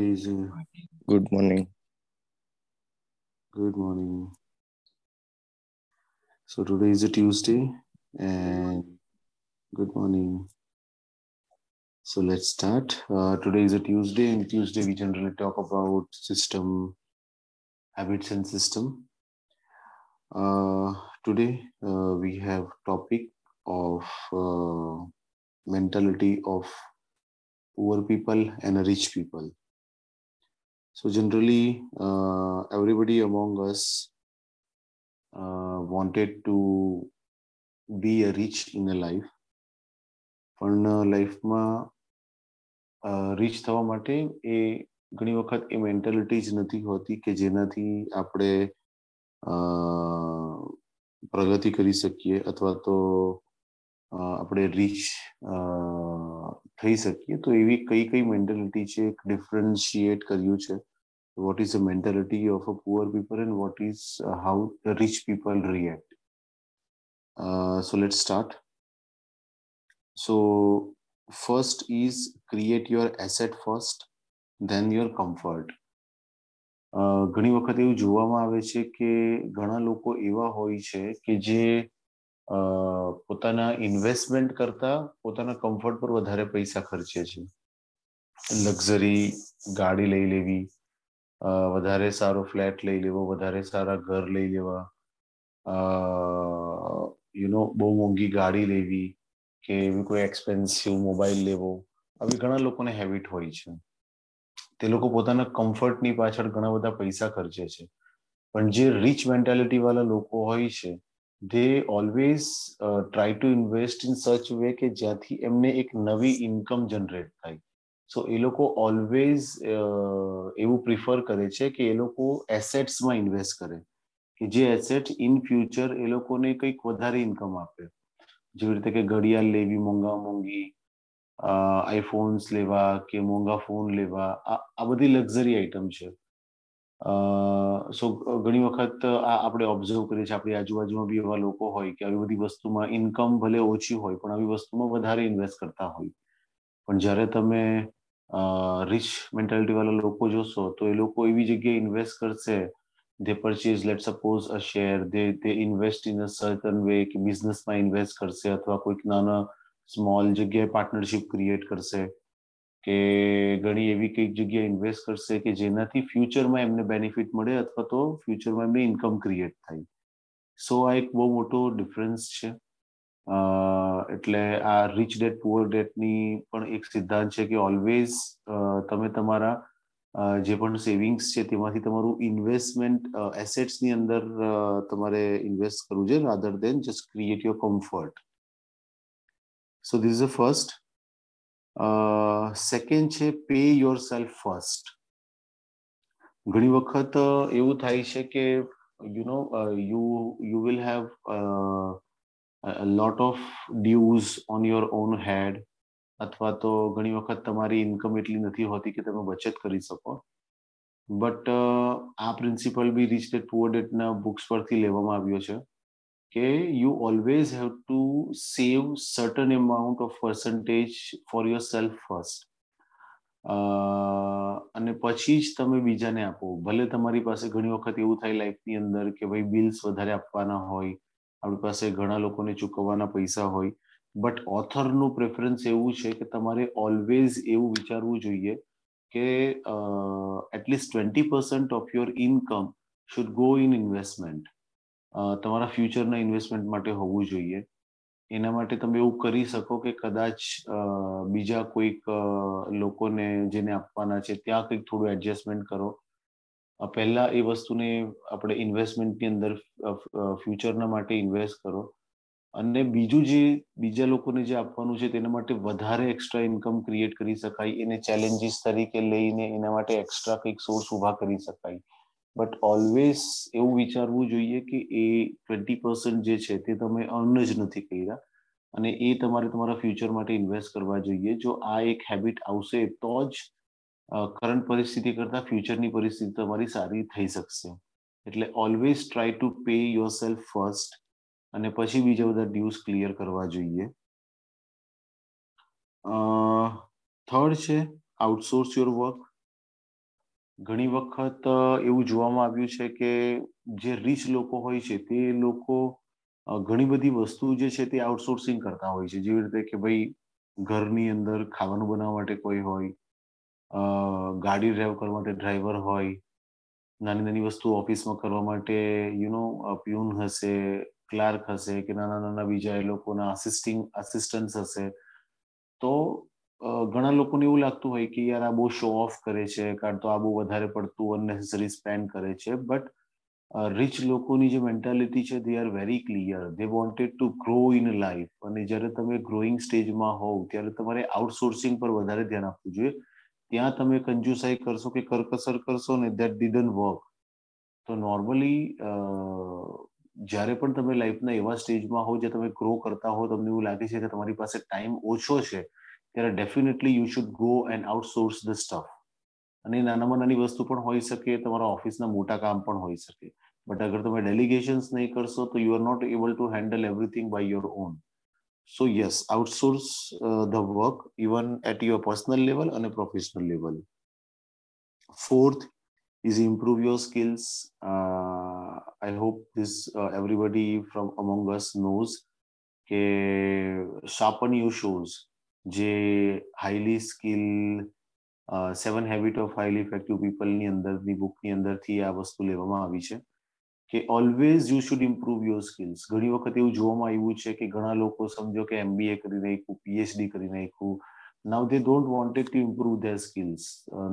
is Good morning. good morning. So today is a Tuesday and good morning. So let's start. Uh, today is a Tuesday and Tuesday we generally talk about system, habits and system. Uh, today uh, we have topic of uh, mentality of poor people and rich people. So generally, uh, everybody among us uh, wanted to be a rich in a life. પણ લાઈફમાં rich થવા માટે એ ઘણી વખત એ mentality જ નથી હોતી કે જેનાથી આપણે પ્રગતિ કરી શકીએ અથવા તો આપણે રીચ થઈ શકીએ તો એવી કઈ કઈ મેન્ટાલિટી છે ડિફરન્શિએટ કર્યું છે of a poor people and what is uh, how the rich people react uh, so let's start so first is create your asset first then your comfort uh, ઘણી વખત એવું જોવામાં આવે છે કે ઘણા લોકો એવા હોય છે કે જે uh, પોતાના ઇન્વેસ્ટમેન્ટ કરતા પોતાના કમ્ફર્ટ પર વધારે પૈસા ખર્ચે છે. લક્ઝરી ગાડી લઈ લેવી વધારે સારો ફ્લેટ લઈ લેવો, વધારે સારા ઘર લઈ લેવા યુ નો બહુ મોંઘી ગાડી લેવી કે એવી કોઈ એક્સપેન્સિવ મોબાઈલ લેવો, આવી ઘણા લોકોને હેબિટ હોય છે. તે લોકો પોતાના કમ્ફર્ટની પાછળ ઘણા બધા પૈસા ખર્ચે છે. પણ જે રીચ મેન્ટાલિટી વાળા લોકો હોય છે they always try to invest in such way કે જ્યાંથી એમને એક નવી ઇન્કમ જનરેટ થાય સો એ લોકો ઓલવેઝ એવું પ્રિફર કરે છે કે એ લોકો એસેટ્સમાં ઇન્વેસ્ટ કરે કે જે એસેટ ઇન ફ્યુચર એ લોકોને કંઈક વધારે ઇન્કમ આપે. જેવી રીતે કે ઘડિયાળ લેવી, મોંઘા મોંઘી આઈફોન્સ લેવા કે મોંઘા ફોન લેવા, આ આ બધી લક્ઝરી આઇટમ છે. સો ઘણી વખત આ આપણે ઓબ્ઝર્વ કરીએ છીએ. આપણી આજુબાજુમાં બી એવા લોકો હોય કે આવી બધી વસ્તુમાં ઇન્કમ ભલે ઓછી હોય, પણ આવી વસ્તુમાં વધારે ઇન્વેસ્ટ કરતા હોય. પણ જ્યારે તમે રિચ મેન્ટાલિટી વાળા લોકો જોશો, તો એ લોકો એવી જગ્યાએ ઇન્વેસ્ટ કરશે. They purchase let suppose a share they they invest in a certain way કે બિઝનેસમાં ઇન્વેસ્ટ કરશે અથવા કોઈક નાના સ્મોલ જગ્યાએ પાર્ટનરશિપ ક્રિએટ કરશે. કે ઘણી એવી કંઈક જગ્યાએ ઇન્વેસ્ટ કરશે કે જેનાથી ફ્યુચરમાં એમને બેનિફિટ મળે અથવા તો ફ્યુચરમાં એમને ઇન્કમ ક્રિએટ થાય. સો આ એક બહુ મોટો ડિફરન્સ છે. એટલે આ રિચ ડેટ પુઅર ડેટની પણ એક સિદ્ધાંત છે કે ઓલવેઝ તમે તમારા જે પણ સેવિંગ્સ છે તેમાંથી તમારું ઇન્વેસ્ટમેન્ટ એસેટ્સની અંદર તમારે ઇન્વેસ્ટ કરવું છે rather than just create your comfort so this is a first second છે પે યોર સેલ્ફ ફર્સ્ટ ઘણી વખત એવું થાય છે કે you know you you will have lot of dues on your own head અથવા તો ઘણી વખત તમારી ઇન્કમ એટલી નથી હોતી કે તમે બચત કરી શકો. બટ આ principle be Rich Dad Poor ડેટના books પરથી લેવામાં આવ્યો છે. કે you always have to save certain amount of percentage for yourself first અને પછી જ તમે બીજાને આપો. ભલે તમારી પાસે ઘણી વખત એવું થાય લાઈફની અંદર કે ભાઈ બિલ્સ વધારે આપવાના હોય, આપણી પાસે ઘણા લોકોને ચૂકવવાના પૈસા હોય બટ ઓથરનું પ્રેફરન્સ એવું છે કે તમારે ઓલવેઝ એવું વિચારવું જોઈએ કે at least twenty percent of your income should go in investment તમારા ફ્યુચરના ઇન્વેસ્ટમેન્ટ માટે હોવું જોઈએ. એના માટે તમે એવું કરી શકો કે કદાચ બીજા કોઈક લોકોને જેને આપવાના છે ત્યાં કંઈક થોડું એડજસ્ટમેન્ટ કરો. પહેલા એ વસ્તુને આપણે ઇન્વેસ્ટમેન્ટની અંદર ફ્યુચરના માટે ઇન્વેસ્ટ કરો. અને બીજું જે, બીજા લોકોને જે આપવાનું છે તેના માટે વધારે એક્સ્ટ્રા ઇન્કમ ક્રિએટ કરી શકાય. એને ચેલેન્જીસ તરીકે લઈને એના માટે એક્સ્ટ્રા કંઈક સોર્સ ઊભા કરી શકાય. બટ ઓલવેઝ એવું વિચારવું જોઈએ કે એ ટ્વેન્ટી પર્સન્ટ જે છે તે તમે અર્ન જ નથી કર્યા. અને એ તમારે તમારા ફ્યુચર માટે ઇન્વેસ્ટ કરવા જોઈએ. જો આ એક હેબિટ આવશે, તો જ કરંટ પરિસ્થિતિ કરતાં ફ્યુચરની પરિસ્થિતિ તમારી સારી થઈ શકશે. એટલે always try to pay yourself first અને પછી બીજા બધા ડ્યુઝ ક્લિયર કરવા જોઈએ. થર્ડ છે આઉટસોર્સ યોર વર્ક ઘણી વખત એવું જોવામાં આવ્યું છે કે જે રીચ લોકો હોય છે, તે લોકો ઘણી બધી વસ્તુ જે છે તે આઉટસોર્સિંગ કરતા હોય છે. જેવી રીતે કે ભાઈ ઘરની અંદર ખાવાનું બનાવવા માટે કોઈ હોય ગાડી ડ્રાઈવ કરવા માટે ડ્રાઈવર હોય, નાની નાની વસ્તુ ઓફિસમાં કરવા માટે યુ નો પ્યુન હશે ક્લાર્ક હશે કે નાના નાના બીજા એ લોકોના આસિસ્ટિંગ આસિસ્ટન્સ હશે. તો ઘણા લોકોને એવું લાગતું હોય કે યાર આ બહુ શો ઓફ કરે છે કારણ તો આ બહુ વધારે પડતું અનનેસેસરી સ્પેન્ડ કરે છે બટ રિચ લોકોની જે મેન્ટાલિટી છે they are very clear they wanted to grow in life અને જ્યારે તમે ગ્રોઈંગ સ્ટેજમાં હોવ, ત્યારે તમારે આઉટસોર્સિંગ પર વધારે ધ્યાન આપવું જોઈએ. ત્યાં તમે કંજુસાઈ કરશો કે કરકસર કરશો ને દેટ ડીડન વર્ક તો નોર્મલી જ્યારે પણ તમે લાઈફના એવા સ્ટેજમાં હો જે તમે ગ્રો કરતા હો તમને એવું લાગે છે કે તમારી પાસે ટાઈમ ઓછો છે ત્યારે definitely you should go and outsource the stuff અને નાનામાં નાની વસ્તુ પણ હોઈ શકે તમારા ઓફિસના મોટા કામ પણ હોઈ શકે. બટ અગર તમે ડેલિગેશન્સ નહીં કરશો તો you are not able to handle everything by your own so yes outsource the work even at your personal level અને professional level fourth is improve your skills. Uh, i hope this uh, everybody from among us knows કે sharpen your shows જે highly skill seven habit of highly effective પીપલની અંદરની બુકની અંદરથી આ વસ્તુ લેવામાં આવી છે કે always you should improve your skills ઘણી વખત એવું જોવામાં આવ્યું છે કે ઘણા લોકો સમજો કે એમબીએ કરી નાખ્યું પીએચડી કરી નાખ્યું. Now they don't wanted to improve their skills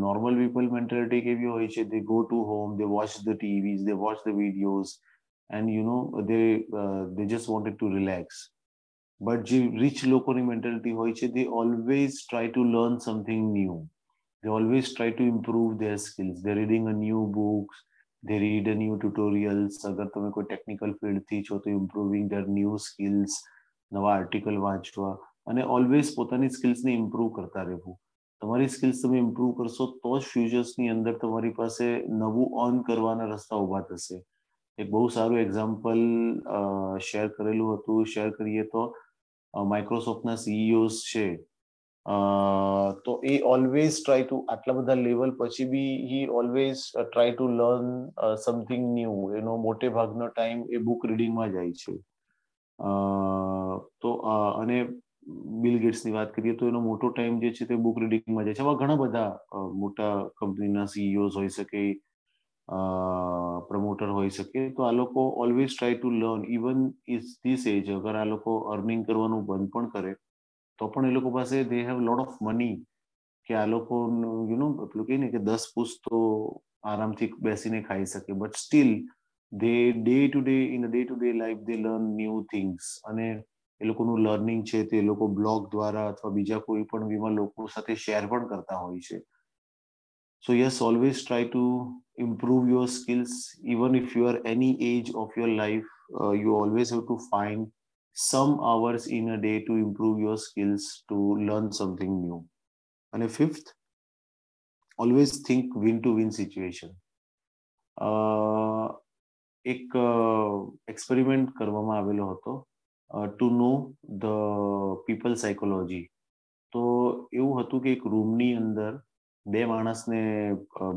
normal people mentality કેવી હોય છે? They go to home they watch the TVs they watch the videos and you know they they just wanted to relax but જે rich લોકોની mentality હોય છે they always try to learn something new they always try to improve their skills they reading a new books they read a new tutorials અગર તમે કોઈ technical ફિલ્ડથી છો, તો improving ધર ન્યૂ સ્કિલ્સ નવા આર્ટિકલ વાંચવા. અને ઓલવેઝ પોતાની સ્કિલ્સને ઇમ્પ્રુવ કરતા રહેવું. તમારી સ્કિલ્સ તમે ઇમ્પ્રુવ કરશો, તો જ ફ્યુચર્સની અંદર તમારી પાસે નવું ઓન કરવાના રસ્તા ઊભા થશે. એક બહુ સારું એક્ઝામ્પલ શેર કરેલું હતું. શેર કરીએ તો માઇક્રોસોફ્ટના સીઈઓઝ છે. તો એ ઓલવેઝ ટ્રાય ટુ આટલા બધા લેવલ પછી બી he always try to learn something new એનો મોટે ભાગનો ટાઈમ એ બુક રીડિંગમાં જાય છે. તો અને બિલ ગેટ્સની વાત કરીએ તો એનો મોટો ટાઈમ જે છે તે બુક રીડિંગમાં જાય છે. આવા ઘણા બધા મોટા કંપનીના સીઈઓઝ હોઈ શકે પ્રમોટર હોઈ શકે, તો આ લોકો always try to learn even is this age અગર આ લોકો અર્નિંગ કરવાનું બંધ પણ કરે, તો પણ એ લોકો પાસે they have lot of money કે આ લોકો યુ નો પેલું કહે ને કે દસ પૂછ તો આરામથી બેસીને ખાઈ શકે. But still they day to day in day to day life they learn new things અને એ લોકોનું લર્નિંગ છે તે લોકો બ્લોગ દ્વારા અથવા બીજા કોઈ પણ વીમા લોકો સાથે શેર પણ કરતા હોય છે. so yes always try to improve your skills even if you are any age of your life uh, you always have to find some hours in a day to improve your skills to learn something new અને fifth always think win to win situation એક experiment કરવામાં આવેલો હતો to know the people psychology તો એવું હતું કે એક રૂમની અંદર બે માણસને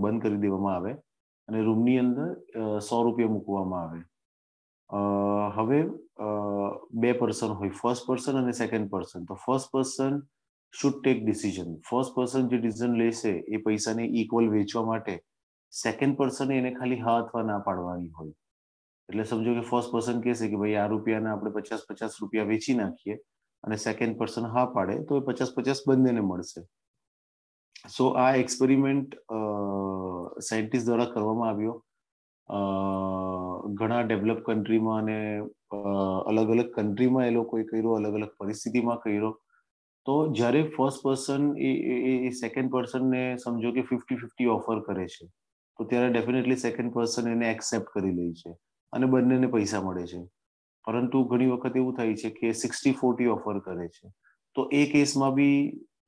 બંધ કરી દેવામાં આવે અને રૂમની અંદર સો રૂપિયા મૂકવામાં આવે. હવે બે પર્સન હોય ફર્સ્ટ પર્સન અને સેકન્ડ પર્સન તો first person should take decision first person જે ડિસિઝન લેશે, એ પૈસાને ઇક્વલ વેચવા માટે સેકન્ડ પર્સન એને ખાલી હા અથવા ના પાડવાની હોય. એટલે સમજો કે ફર્સ્ટ પર્સન કહેશે કે ભાઈ, આ રૂપિયાને આપણે પચાસ પચાસ રૂપિયા વેચી નાખીએ અને સેકન્ડ પર્સન હા પાડે, તો એ પચાસ પચાસ બંનેને મળશે. સો આ એક્સપેરિમેન્ટ સાયન્ટિસ્ટ દ્વારા કરવામાં આવ્યો. ઘણા ડેવલપ કન્ટ્રીમાં અને અલગ અલગ કન્ટ્રીમાં એ લોકોએ કર્યો અલગ અલગ પરિસ્થિતિમાં કર્યો. તો જ્યારે ફર્સ્ટ પર્સન એ સેકન્ડ પર્સનને સમજો કે ફિફ્ટી ફિફ્ટી ઓફર કરે છે, તો ત્યારે ડેફિનેટલી સેકન્ડ પર્સન એને એક્સેપ્ટ કરી લે છે અને બંનેને પૈસા મળે છે. પરંતુ ઘણી વખત એવું થાય છે કે સિક્સટી ફોર્ટી ઓફર કરે છે. તો એ કેસમાં બી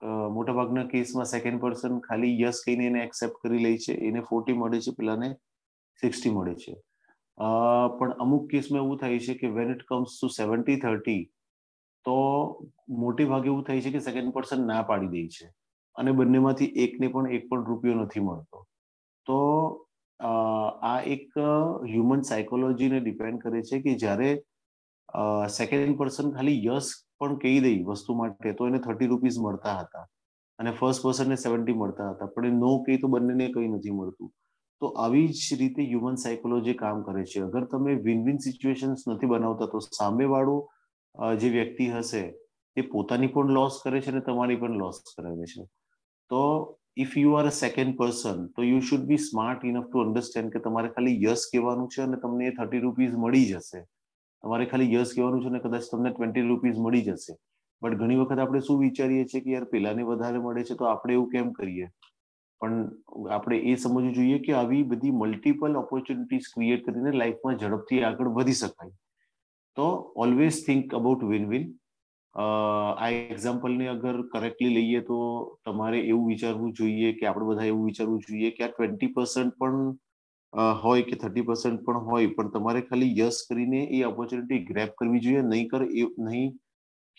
મોટાભાગના કેસમાં સેકન્ડ પર્સન ખાલી યસ કહીને એને એક્સેપ્ટ કરી લે છે. એને ફોર્ટી મળે છે, પેલાને સિક્સટી મળે છે. પણ અમુક કેસમાં એવું થાય છે કે when it comes to seventy thirty તો મોટે ભાગે એવું થાય છે કે સેકન્ડ પર્સન ના પાડી દે છે. અને બંનેમાંથી એકને પણ એક પણ રૂપિયો નથી મળતો. તો આ એક હ્યુમન સાયકોલોજીને ડિપેન્ડ કરે છે કે જ્યારે સેકન્ડ પર્સન ખાલી યસ પણ કહી દઈ વસ્તુ માટે, તો એને થર્ટી રૂપીઝ મળતા હતા. અને ફર્સ્ટ પર્સનને સેવન્ટી મળતા હતા. પણ એ નો કહી તો બંનેને કંઈ નથી મળતું. તો આવી જ રીતે હ્યુમન સાયકોલોજી કામ કરે છે. અગર તમે વિન વિન સિચ્યુએશન્સ નથી બનાવતા, તો સામેવાળો જે વ્યક્તિ હશે તે પોતાની પણ લોસ કરે છે અને તમારી પણ લોસ કરાવે છે. તો if you are a second person તો you should be smart enough to understand કે તમારે ખાલી યસ કહેવાનું છે અને તમને એ થર્ટી રૂપીઝ મળી જશે. તમારે ખાલી યસ કહેવાનું છે ને કદાચ તમને ટ્વેન્ટી રૂપીઝ મળી જશે. બટ ઘણી વખત આપણે શું વિચારીએ છીએ કે યાર પેલાને વધારે મળે છે તો આપણે એવું કેમ કરીએ? પણ આપણે એ સમજવું જોઈએ કે આવી બધી મલ્ટિપલ ઓપોર્ચ્યુનિટીઝ ક્રિએટ કરીને લાઈફમાં ઝડપથી આગળ વધી શકાય. તો always think about win win આ એક્ઝામ્પલને અગર કરેક્ટલી લઈએ તો તમારે એવું વિચારવું જોઈએ કે આપણે બધા એવું વિચારવું જોઈએ કે આ ટ્વેન્ટી પર્સન્ટ પણ હોય કે થર્ટી પર્સન્ટ પણ હોય પણ તમારે ખાલી યસ કરીને એ ઓપોર્ચ્યુનિટી ગ્રેપ કરવી જોઈએ નહીં કર એ નહીં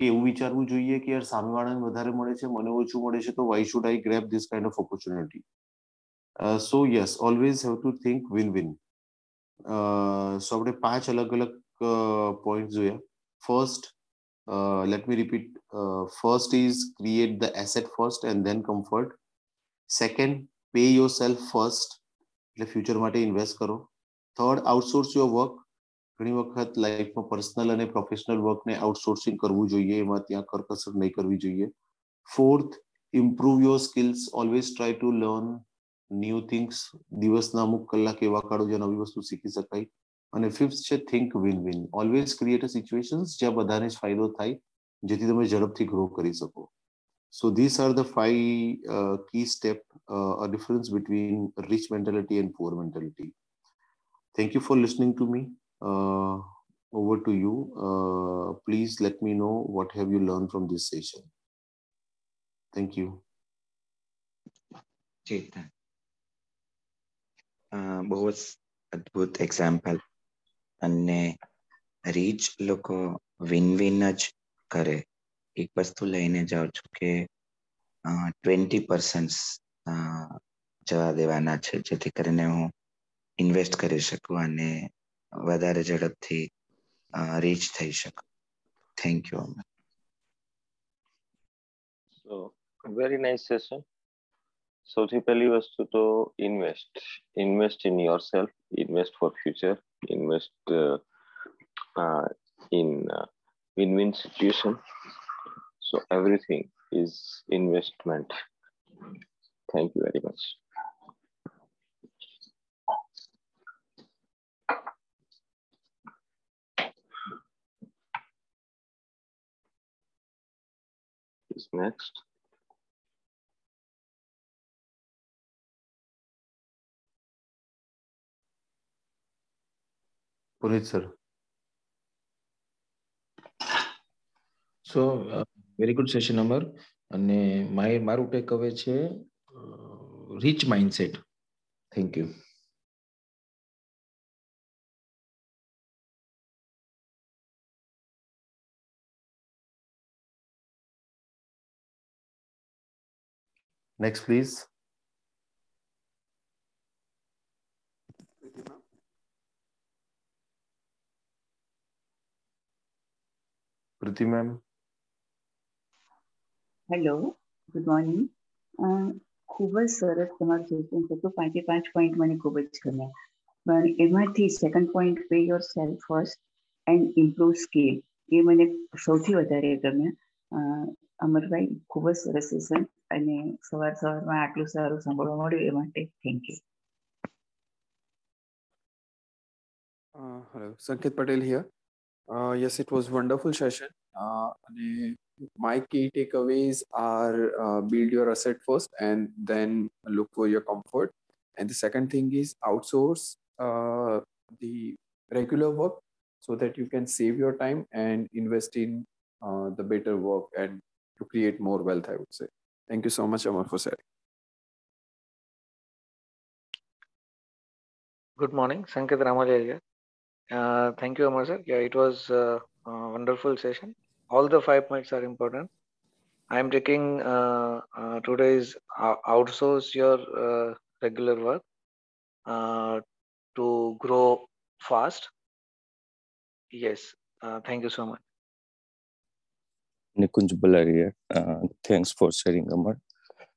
કે એવું વિચારવું જોઈએ કે યાર સામેવાળાને વધારે મળે છે મને ઓછું મળે છે તો why should I grab this kind of opportunity so yes always have to think win win so આપણે પાંચ અલગ અલગ પોઈન્ટ જોયા first Uh, let me repeat. Uh, first is create the asset first and then comfort. Second, pay yourself first. એટલે future માટે invest કરો. Third outsource your work ઘણી વખત લાઈફમાં પર્સનલ અને પ્રોફેશનલ વર્કને આઉટસોર્સિંગ કરવું જોઈએ. એમાં ત્યાં કરકસર નહીં કરવી જોઈએ. Fourth improve your skills always try to learn new things દિવસના અમુક કલાક એવા કાઢો જ્યાં નવી વસ્તુ શીખી શકાય. અને ફિફ્થ છે think win win always create a situations જ્યાં બધાને જ ફાયદો થાય, જેથી તમે ઝડપથી ગ્રો કરી શકો. So this are the five key step a difference between rich mentality and poor mentality thank you for listening to me over to you. Uh, please let me know what have you learned from this session. Thank you. Chetan બહુ જ અદ્ભુત example અને rich લોકો win win જ કરે એક વસ્તુ લઈને જાઉં છું કે ટ્વેન્ટી પર્સન્ટ જવા દેવાના છે, જેથી કરીને હું ઇન્વેસ્ટ કરી શકું અને વધારે ઝડપથી રીચ થઈ શકું. Thank you so very nice session સૌથી પહેલી વસ્તુ તો invest invest in yourself invest for future invest in win win situation. So everything is investment. Thank you very much. Is next. Puneet sir. So uh, very good session Amar અને my મારું take અવે છે rich mindset thank you next please Preeti ma'am hello good morning ખૂબ જ સરસ તમારું suggestion હતું પાંચે પાંચ પોઈન્ટ મને ખૂબ જ ગમ્યા. પણ એમાંથી second point pay yourself first and improve skill એ મને સૌથી વધારે ગમ્યા. અમરભાઈ, ખૂબ જ સરસ સેશન અને સવાર સવારમાં આટલું સારું સાંભળવા મળ્યું એ માટે thank you hello Sanket Patel here yes it was wonderful session session. My key takeaways are uh, build your asset first and then look for your comfort. And the second thing is outsource uh, the regular work so that you can save your time and invest in uh, the better work and to create more wealth, I would say. Thank you so much, Amar, for sharing. Good morning, Sanket Ramalia here. Uh, thank you, Amar sir. Yeah, it was uh, a wonderful session. All the five points are important. I am taking uh, uh today's uh, outsource your uh, regular work uh, to grow fast. Yes, uh, thank you so much. Nikunj Balaria, thanks for sharing, Amar.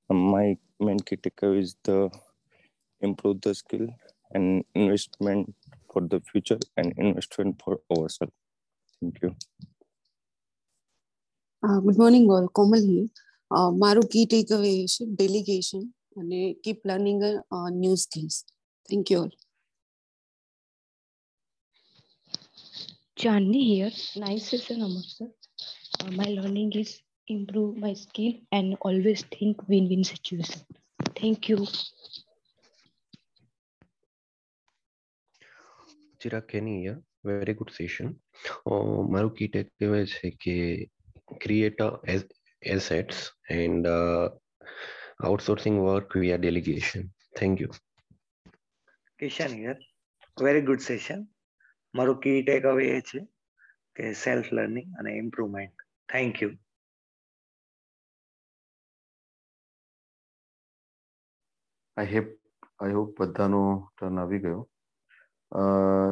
My main key takeaway is the improve the skill and investment for the future and investment for ourselves. Thank you. Uh, good morning, all. Komal here. Uh, મારું key takeaway છે delegation અને keep learning new skills thank you all Chandni here. Nice session, Amar sir. Uh, my learning is improve my skill and always think win-win situation. Thank you. Chirag Keni here very good session મારું key takeaway છે કે Create assets and uh, outsourcing work via delegation. Thank you. Kishan here. Very good session. મારું key tech અવે એ છે કે self learning અને improvement thank you I hope I hope બધાનો turn આવી ગયો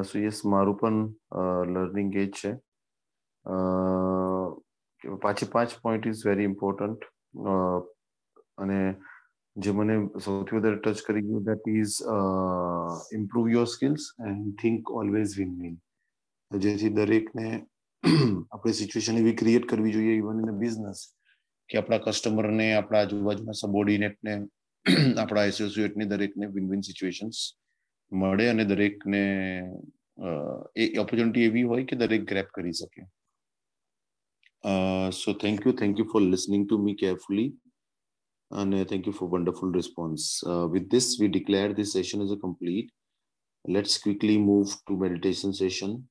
સો યસ મારું પણ લર્નિંગ એ જ છે પાછી પાંચ પોઈન્ટ ઇઝ વેરી ઇમ્પોર્ટન્ટ અને જે મને સૌથી વધારે ટચ કરી ગયું that is improve your skills and think always win win જેથી દરેકને આપણે સિચ્યુએશન એવી ક્રિએટ કરવી જોઈએ ઇવન ઇન બિઝનેસ કે આપણા કસ્ટમરને આપણા આજુબાજુના સબોર્ડિનેટને આપણા એસોસિએટને દરેકને વિન વિન સિચ્યુએશન્સ મળે અને દરેકને એ ઓપોર્ચ્યુનિટી એવી હોય કે દરેક ગ્રેપ કરી શકે. So thank you. Thank you for listening to me carefully. And uh, thank you for wonderful response. Uh, with this we declare this session as a complete. Let's quickly move to meditation session